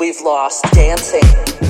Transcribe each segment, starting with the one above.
We've lost dancing.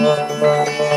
Música